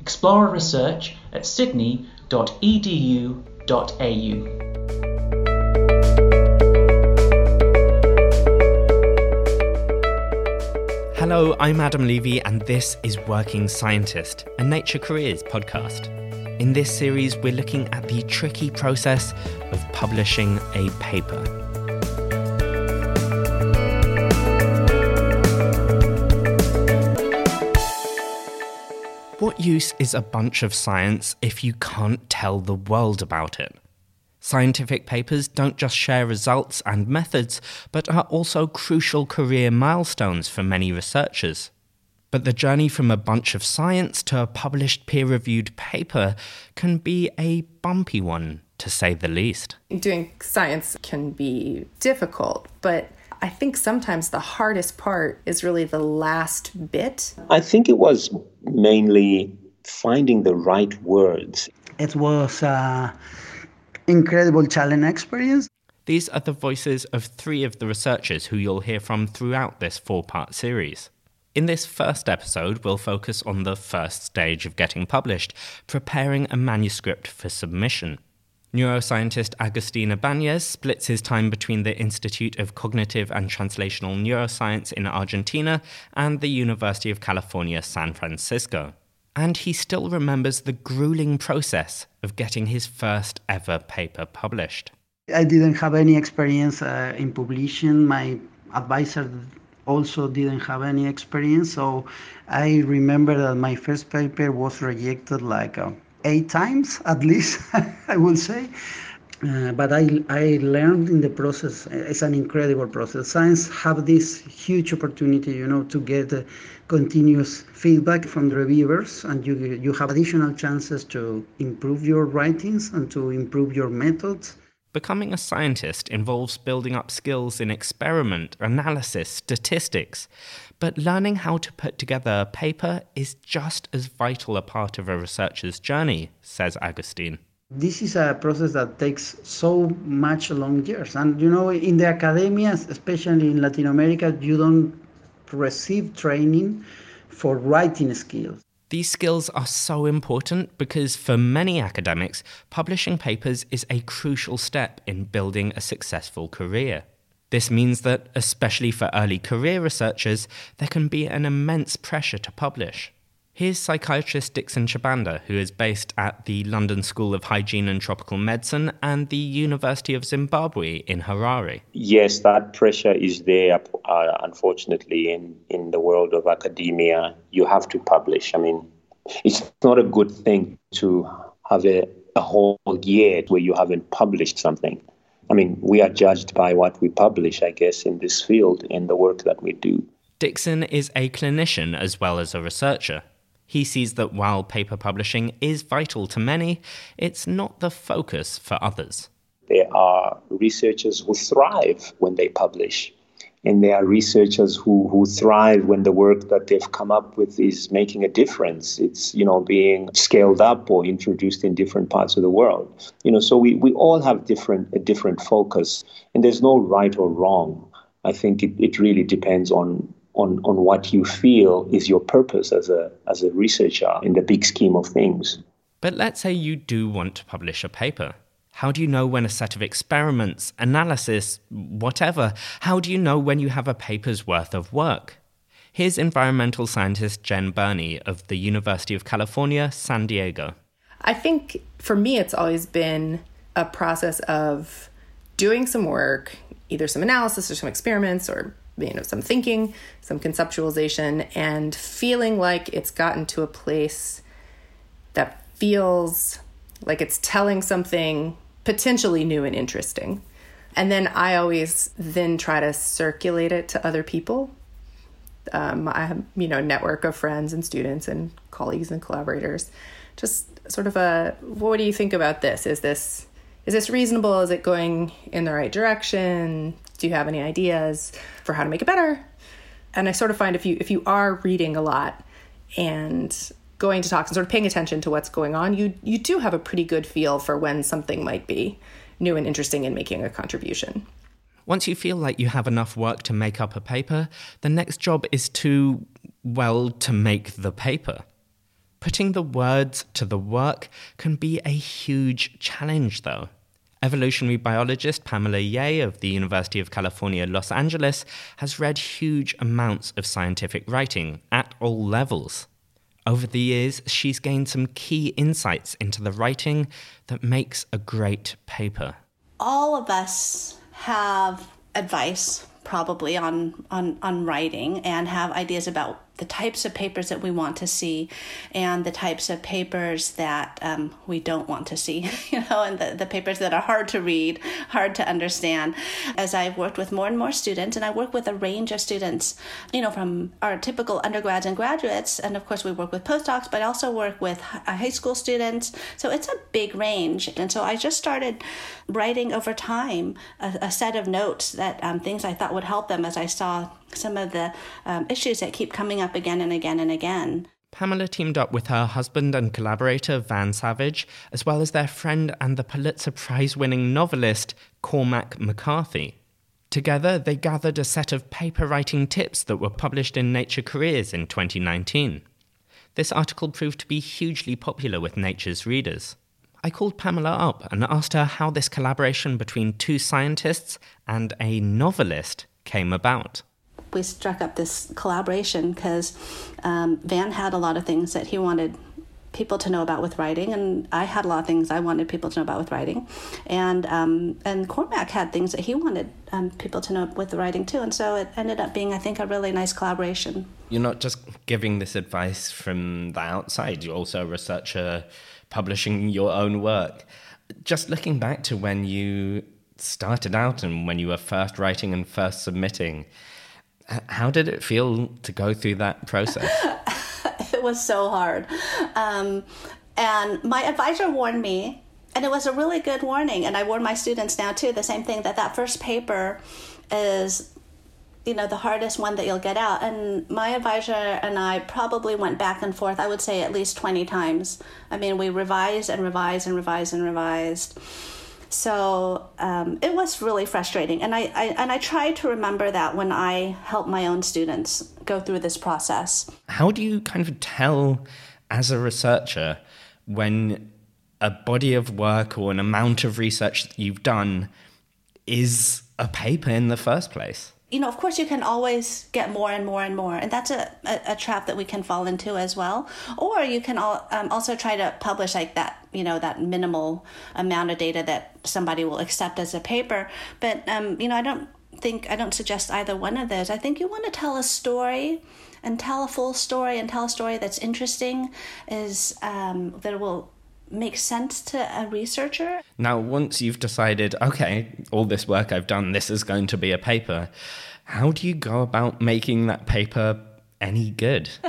Explore research at sydney.edu.au. Hello, I'm Adam Levy, and this is Working Scientist, a Nature Careers podcast. In this series, we're looking at the tricky process of publishing a paper. Use is a bunch of science if you can't tell the world about it? Scientific papers don't just share results and methods, but are also crucial career milestones for many researchers. But the journey from a bunch of science to a published peer reviewed paper can be a bumpy one, to say the least. Doing science can be difficult, but I think sometimes the hardest part is really the last bit. I think it was mainly finding the right words. It was an incredible challenge experience. These are the voices of three of the researchers who you'll hear from throughout this four part series. In this first episode, we'll focus on the first stage of getting published, preparing a manuscript for submission. Neuroscientist Agustin Ibanez splits his time between the Institute of Cognitive and Translational Neuroscience in Argentina and the University of California, San Francisco. And he still remembers the grueling process of getting his first ever paper published. I didn't have any experience uh, in publishing. My advisor also didn't have any experience. So I remember that my first paper was rejected like eight times at least, I will say. Uh, but I, I learned in the process. It's an incredible process. Science have this huge opportunity, you know, to get uh, continuous feedback from the reviewers, and you you have additional chances to improve your writings and to improve your methods. Becoming a scientist involves building up skills in experiment, analysis, statistics. But learning how to put together a paper is just as vital a part of a researcher's journey, says Agustin. This is a process that takes so much long years. And you know, in the academia, especially in Latin America, you don't receive training for writing skills. These skills are so important because for many academics, publishing papers is a crucial step in building a successful career. This means that, especially for early career researchers, there can be an immense pressure to publish. Here's psychiatrist Dixon Chibanda, who is based at the London School of Hygiene and Tropical Medicine and the University of Zimbabwe in Harare. Yes, that pressure is there, uh, unfortunately, in, in the world of academia. You have to publish. I mean, it's not a good thing to have a, a whole year where you haven't published something. I mean, we are judged by what we publish, I guess, in this field in the work that we do. Dixon is a clinician as well as a researcher. He sees that while paper publishing is vital to many, it's not the focus for others. There are researchers who thrive when they publish, and there are researchers who, who thrive when the work that they've come up with is making a difference. It's you know being scaled up or introduced in different parts of the world. You know, so we, we all have different a different focus, and there's no right or wrong. I think it, it really depends on on, on what you feel is your purpose as a, as a researcher in the big scheme of things. But let's say you do want to publish a paper. How do you know when a set of experiments, analysis, whatever, how do you know when you have a paper's worth of work? Here's environmental scientist Jen Burney of the University of California, San Diego. I think for me, it's always been a process of doing some work, either some analysis or some experiments or you know some thinking, some conceptualization, and feeling like it's gotten to a place that feels like it's telling something potentially new and interesting. And then I always then try to circulate it to other people. Um, I have, you know, network of friends and students and colleagues and collaborators. Just sort of a, what do you think about this? Is this is this reasonable? Is it going in the right direction? Do you have any ideas for how to make it better? And I sort of find if you if you are reading a lot and going to talks and sort of paying attention to what's going on, you you do have a pretty good feel for when something might be new and interesting in making a contribution. Once you feel like you have enough work to make up a paper, the next job is to, well, to make the paper. Putting the words to the work can be a huge challenge, though. Evolutionary biologist Pamela Yeh of the University of California, Los Angeles, has read huge amounts of scientific writing at all levels. Over the years, she's gained some key insights into the writing that makes a great paper. All of us have advice probably on, on, on writing and have ideas about the types of papers that we want to see and the types of papers that um, we don't want to see, you know, and the, the papers that are hard to read, hard to understand. As I've worked with more and more students, and I work with a range of students, you know, from our typical undergrads and graduates, and of course we work with postdocs, but I also work with high school students. So it's a big range. And so I just started writing over time a, a set of notes that um, things I thought would help them as I saw some of the um, issues that keep coming up again and again and again. Pamela teamed up with her husband and collaborator, Van Savage, as well as their friend and the Pulitzer Prize winning novelist, Cormac McCarthy. Together, they gathered a set of paper writing tips that were published in Nature Careers in 2019. This article proved to be hugely popular with Nature's readers. I called Pamela up and asked her how this collaboration between two scientists and a novelist came about we struck up this collaboration because um, Van had a lot of things that he wanted people to know about with writing, and I had a lot of things I wanted people to know about with writing, and um, and Cormac had things that he wanted um, people to know with the writing too, and so it ended up being, I think, a really nice collaboration. You're not just giving this advice from the outside; you're also a researcher, publishing your own work. Just looking back to when you started out and when you were first writing and first submitting how did it feel to go through that process? it was so hard. Um, and my advisor warned me, and it was a really good warning. And I warn my students now too the same thing that that first paper is you know the hardest one that you'll get out and my advisor and i probably went back and forth i would say at least 20 times i mean we revised and revised and revised and revised so um, it was really frustrating, and I, I and I tried to remember that when I help my own students go through this process. How do you kind of tell, as a researcher, when a body of work or an amount of research that you've done is a paper in the first place? You know, of course, you can always get more and more and more, and that's a, a, a trap that we can fall into as well. Or you can all, um, also try to publish like that, you know, that minimal amount of data that somebody will accept as a paper. But um, you know, I don't think I don't suggest either one of those. I think you want to tell a story and tell a full story and tell a story that's interesting, is um, that will make sense to a researcher. Now, once you've decided, okay, all this work I've done, this is going to be a paper, how do you go about making that paper any good?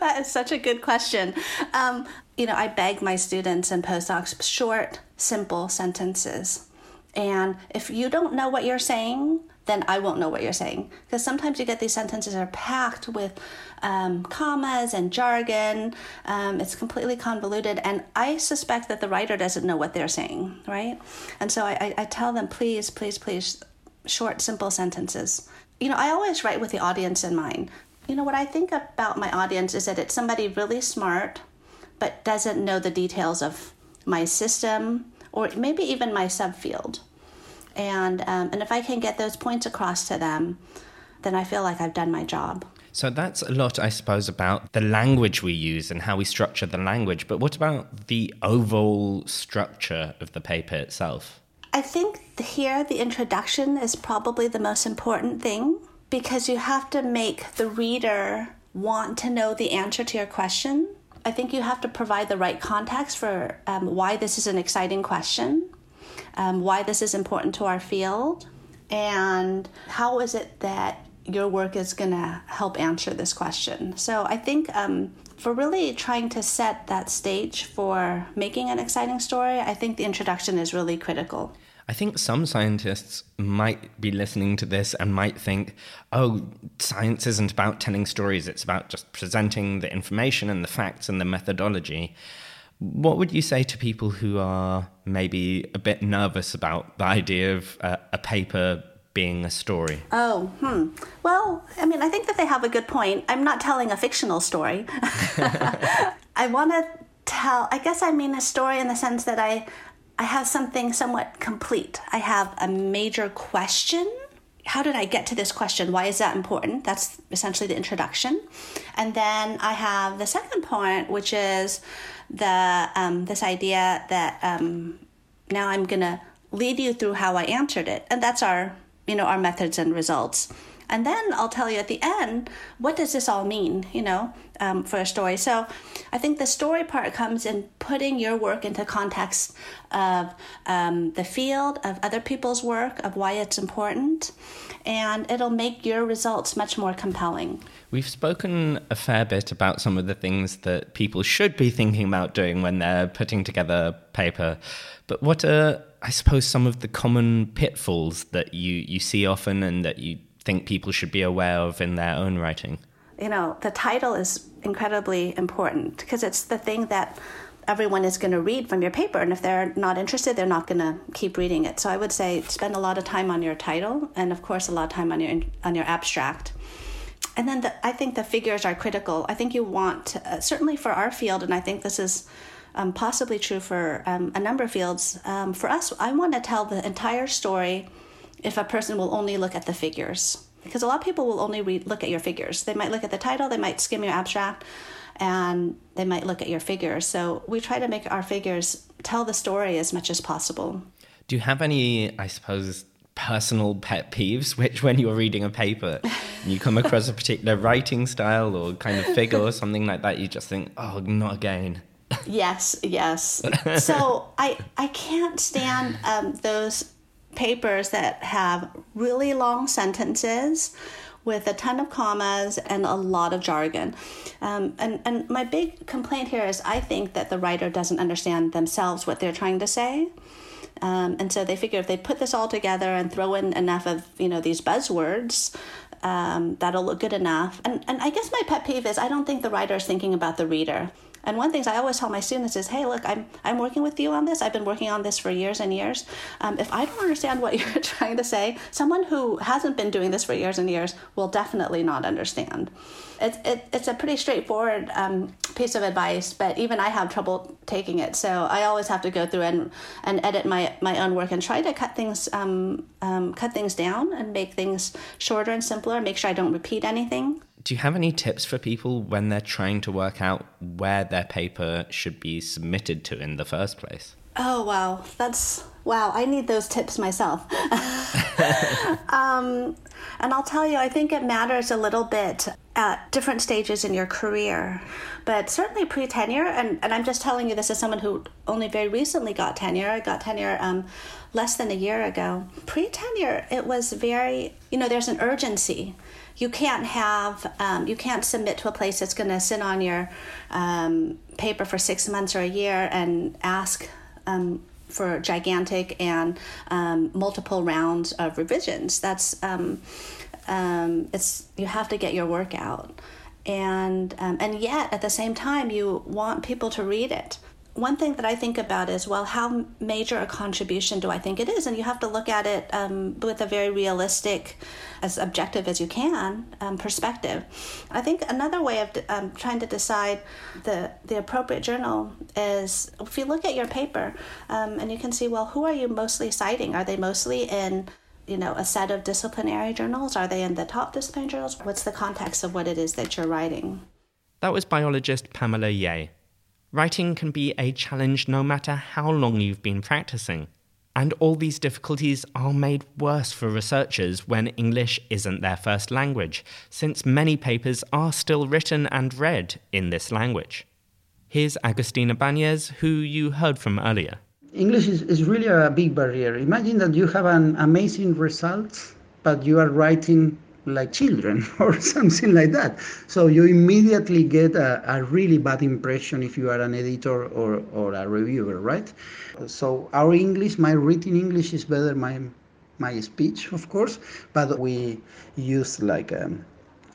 that is such a good question. Um, you know, I beg my students and postdocs short, simple sentences. And if you don't know what you're saying, then I won't know what you're saying. Because sometimes you get these sentences are packed with um, commas and jargon. Um, it's completely convoluted, and I suspect that the writer doesn't know what they're saying, right? And so I, I tell them, please, please, please, short, simple sentences. You know, I always write with the audience in mind. You know, what I think about my audience is that it's somebody really smart, but doesn't know the details of my system or maybe even my subfield. And, um, and if I can get those points across to them, then I feel like I've done my job. So that's a lot, I suppose, about the language we use and how we structure the language. But what about the overall structure of the paper itself? I think here the introduction is probably the most important thing because you have to make the reader want to know the answer to your question. I think you have to provide the right context for um, why this is an exciting question, um, why this is important to our field, and how is it that your work is going to help answer this question. So I think um, for really trying to set that stage for making an exciting story, I think the introduction is really critical. I think some scientists might be listening to this and might think, oh, science isn't about telling stories, it's about just presenting the information and the facts and the methodology. What would you say to people who are maybe a bit nervous about the idea of uh, a paper being a story? Oh, hmm. Well, I mean, I think that they have a good point. I'm not telling a fictional story. I want to tell, I guess I mean a story in the sense that I I have something somewhat complete. I have a major question. How did I get to this question? Why is that important? That's essentially the introduction. And then I have the second point, which is the um, this idea that um, now I'm gonna lead you through how I answered it, and that's our you know our methods and results. And then I'll tell you at the end, what does this all mean, you know, um, for a story? So I think the story part comes in putting your work into context of um, the field, of other people's work, of why it's important, and it'll make your results much more compelling. We've spoken a fair bit about some of the things that people should be thinking about doing when they're putting together paper, but what are I suppose some of the common pitfalls that you, you see often and that you think people should be aware of in their own writing? You know, the title is incredibly important because it's the thing that everyone is going to read from your paper and if they're not interested they're not going to keep reading it. So i would say spend a lot of time on your title and of course a lot of time on your on your abstract. And then the, i think the figures are critical. I think you want uh, certainly for our field and i think this is um, possibly true for um, a number of fields um, for us i want to tell the entire story if a person will only look at the figures. Because a lot of people will only read, look at your figures. They might look at the title, they might skim your abstract, and they might look at your figures. So we try to make our figures tell the story as much as possible. Do you have any, I suppose, personal pet peeves which when you're reading a paper and you come across a particular writing style or kind of figure or something like that you just think oh not again yes yes so i i can't stand um, those papers that have really long sentences with a ton of commas and a lot of jargon. Um, and, and my big complaint here is I think that the writer doesn't understand themselves what they're trying to say. Um, and so they figure if they put this all together and throw in enough of you know these buzzwords, um, that'll look good enough. And and I guess my pet peeve is I don't think the writer is thinking about the reader. And one thing I always tell my students is, hey, look, I'm I'm working with you on this. I've been working on this for years and years. Um, if I don't understand what you're trying to say, someone who hasn't been doing this for years and years will definitely not understand. It's it, it's a pretty straightforward um, piece of advice, but even I have trouble taking it. So I always have to go through and and edit my my own work and try to cut things um, um cut things down and make things shorter and simpler. Make sure I don't repeat anything do you have any tips for people when they're trying to work out where their paper should be submitted to in the first place? Oh, wow. That's wow. I need those tips myself. um, and I'll tell you, I think it matters a little bit at different stages in your career, but certainly pre tenure. And, and I'm just telling you this as someone who only very recently got tenure. I got tenure um, less than a year ago. Pre tenure, it was very, you know, there's an urgency you can't have um, you can't submit to a place that's going to sit on your um, paper for six months or a year and ask um, for gigantic and um, multiple rounds of revisions. That's um, um, it's you have to get your work out, and and yet at the same time you want people to read it one thing that I think about is well, how major a contribution do I think it is? And you have to look at it um, with a very realistic, as objective as you can um, perspective. I think another way of um, trying to decide the, the appropriate journal is if you look at your paper um, and you can see, well, who are you mostly citing? Are they mostly in you know a set of disciplinary journals? Are they in the top disciplinary journals? What's the context of what it is that you're writing? That was biologist Pamela Yeh. Writing can be a challenge no matter how long you've been practicing. And all these difficulties are made worse for researchers when English isn't their first language, since many papers are still written and read in this language. Here's Agustin Ibanez, who you heard from earlier. English is, is really a big barrier. Imagine that you have an amazing result, but you are writing like children or something like that. So you immediately get a, a, really bad impression if you are an editor or, or a reviewer, right? So our English, my written English is better my my speech, of course, but we use like um,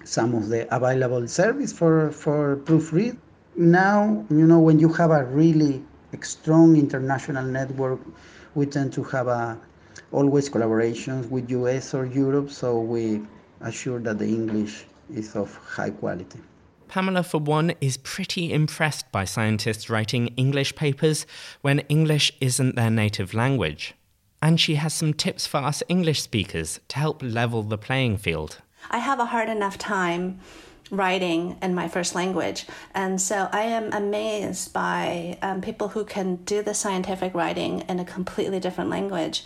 some of the available service for for proofread. Now, you know, when you have a really strong international network, we tend to have a always collaborations with US or Europe, so we assure that the English is of high quality. Pamela, for one, is pretty impressed by scientists writing English papers when English isn't their native language. And she has some tips for us English speakers to help level the playing field. I have a hard enough time writing in my first language. And so I am amazed by um, people who can do the scientific writing in a completely different language.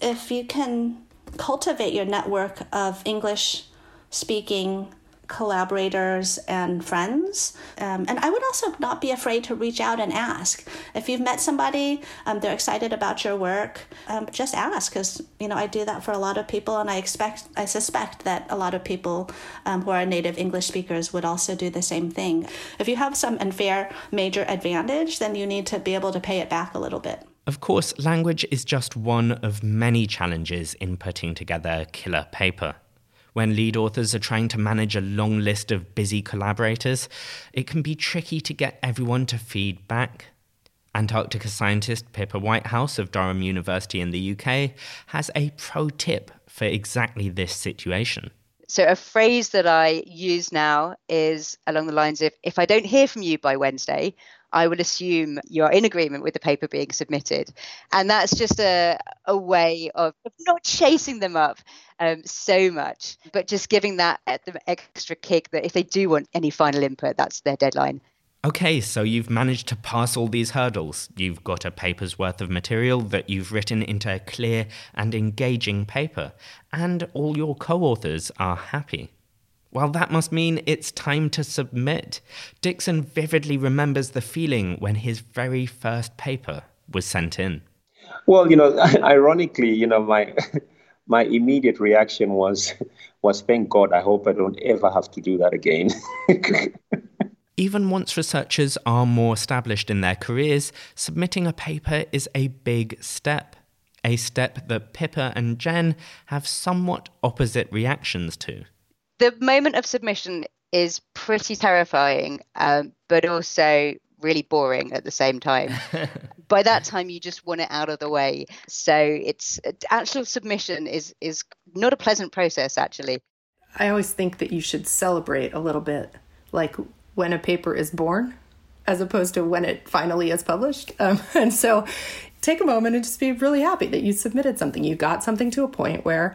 If you can cultivate your network of English speaking collaborators and friends. Um, and I would also not be afraid to reach out and ask. If you've met somebody, um, they're excited about your work, um, just ask because, you know, I do that for a lot of people and I expect, I suspect that a lot of people um, who are native English speakers would also do the same thing. If you have some unfair major advantage, then you need to be able to pay it back a little bit. Of course, language is just one of many challenges in putting together a killer paper. When lead authors are trying to manage a long list of busy collaborators, it can be tricky to get everyone to feed back. Antarctica scientist Pippa Whitehouse of Durham University in the UK has a pro tip for exactly this situation. So, a phrase that I use now is along the lines of if I don't hear from you by Wednesday, I will assume you're in agreement with the paper being submitted. And that's just a, a way of, not chasing them up um, so much, but just giving that extra kick that if they do want any final input, that's their deadline. Okay, so you've managed to pass all these hurdles. You've got a paper's worth of material that you've written into a clear and engaging paper, and all your co authors are happy. Well, that must mean it's time to submit. Dixon vividly remembers the feeling when his very first paper was sent in. Well, you know, ironically, you know, my my immediate reaction was was thank God, I hope I don't ever have to do that again. Even once researchers are more established in their careers, submitting a paper is a big step. A step that Pippa and Jen have somewhat opposite reactions to the moment of submission is pretty terrifying, um, but also really boring at the same time. By that time, you just want it out of the way. So it's actual submission is is not a pleasant process actually. I always think that you should celebrate a little bit, like when a paper is born, as opposed to when it finally is published. Um, and so, take a moment and just be really happy that you submitted something. You got something to a point where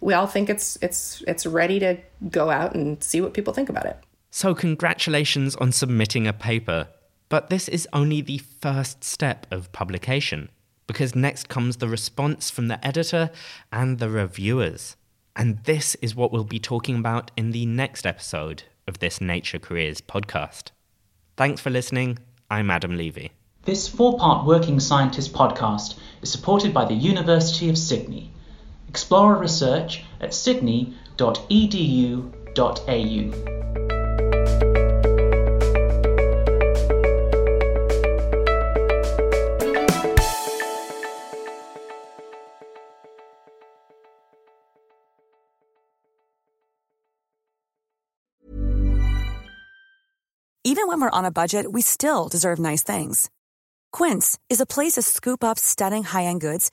we all think it's it's it's ready to go out and see what people think about it. So congratulations on submitting a paper. But this is only the first step of publication, because next comes the response from the editor and the reviewers. And this is what we'll be talking about in the next episode of this Nature Careers podcast. Thanks for listening. I'm Adam Levy. This four part Working Scientist podcast is supported by the University of Sydney. Explore research at sydney.edu.au. Even when we're on a budget, we still deserve nice things. Quince is a place to scoop up stunning high-end goods